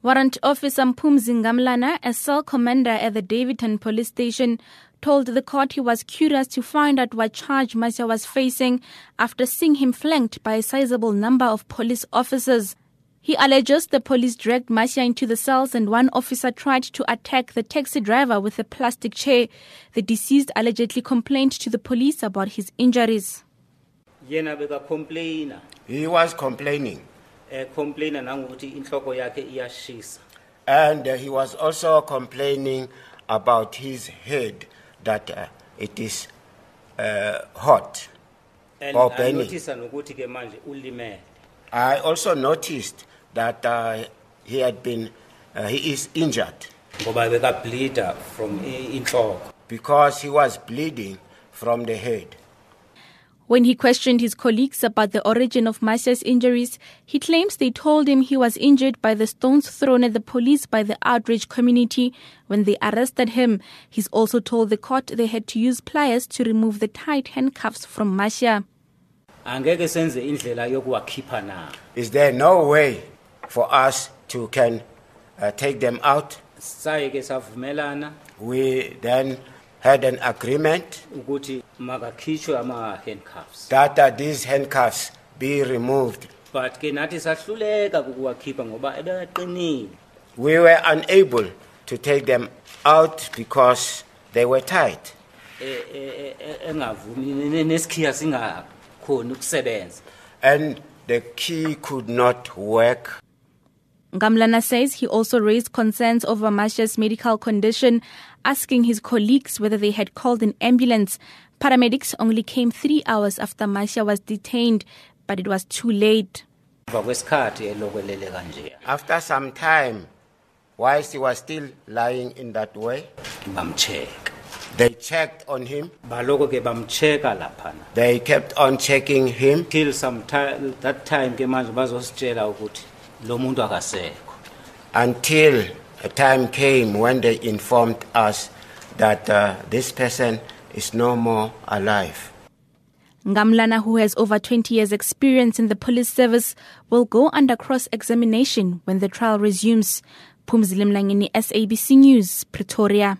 Warrant Officer Mpumzi Ngamlana, a cell commander at the Daveyton police station, told the court he was curious to find out what charge Macia was facing after seeing him flanked by a sizable number of police officers. He alleges the police dragged Macia into the cells and one officer tried to attack the taxi driver with a plastic chair. The deceased allegedly complained to the police about his injuries. He was complaining. Eh nangokuthi inhloko yakhe iyashisa. And uh, he was also complaining about his head that uh, it is uh, hot. and anothisa nokuthi ke manje ulimele. I also noticed that uh, he had been, uh, he is injured. Ngoba bekableeda from i- inhloko. Because he was bleeding from the head. When he questioned his colleagues about the origin of Macia's injuries, he claims they told him he was injured by the stones thrown at the police by the outraged community when they arrested him. He's also told the court they had to use pliers to remove the tight handcuffs from Macia. angeke senze indlela yokuwakhipha na Is there no way for us to can uh, take them out? saye ke savumelana We then had an agreement ukuthi makakhishwe ama-handcuffs that uh, these handcuffs be removed. but ke nathi sahluleka kukuwakhipha ngoba ebekaqinile We were unable to take them out because they were tight. e- e- e- engavumi ne- nesikhiya singakhoni ukusebenza and the key could not work. Ngamlana says he also raised concerns over Macia's medical condition, asking his colleagues whether they had called an ambulance. Paramedics only came three hours after Macia was detained, but it was too late. emva kwesikhathi elokwelele kanje After some time, whilst he was still lying in that way, they checked on him. baloko ke bamcheka laphana They kept on checking him till some time that time ke manje bazositshela ukuthi lo muntu akasekho until a time came when they informed us that uh, this person is no more alive. Ngamlana, who has over 20 years' experience in the police service, will go under cross examination when the trial resumes. Phumzile Mlangeni, SABC News, Pretoria.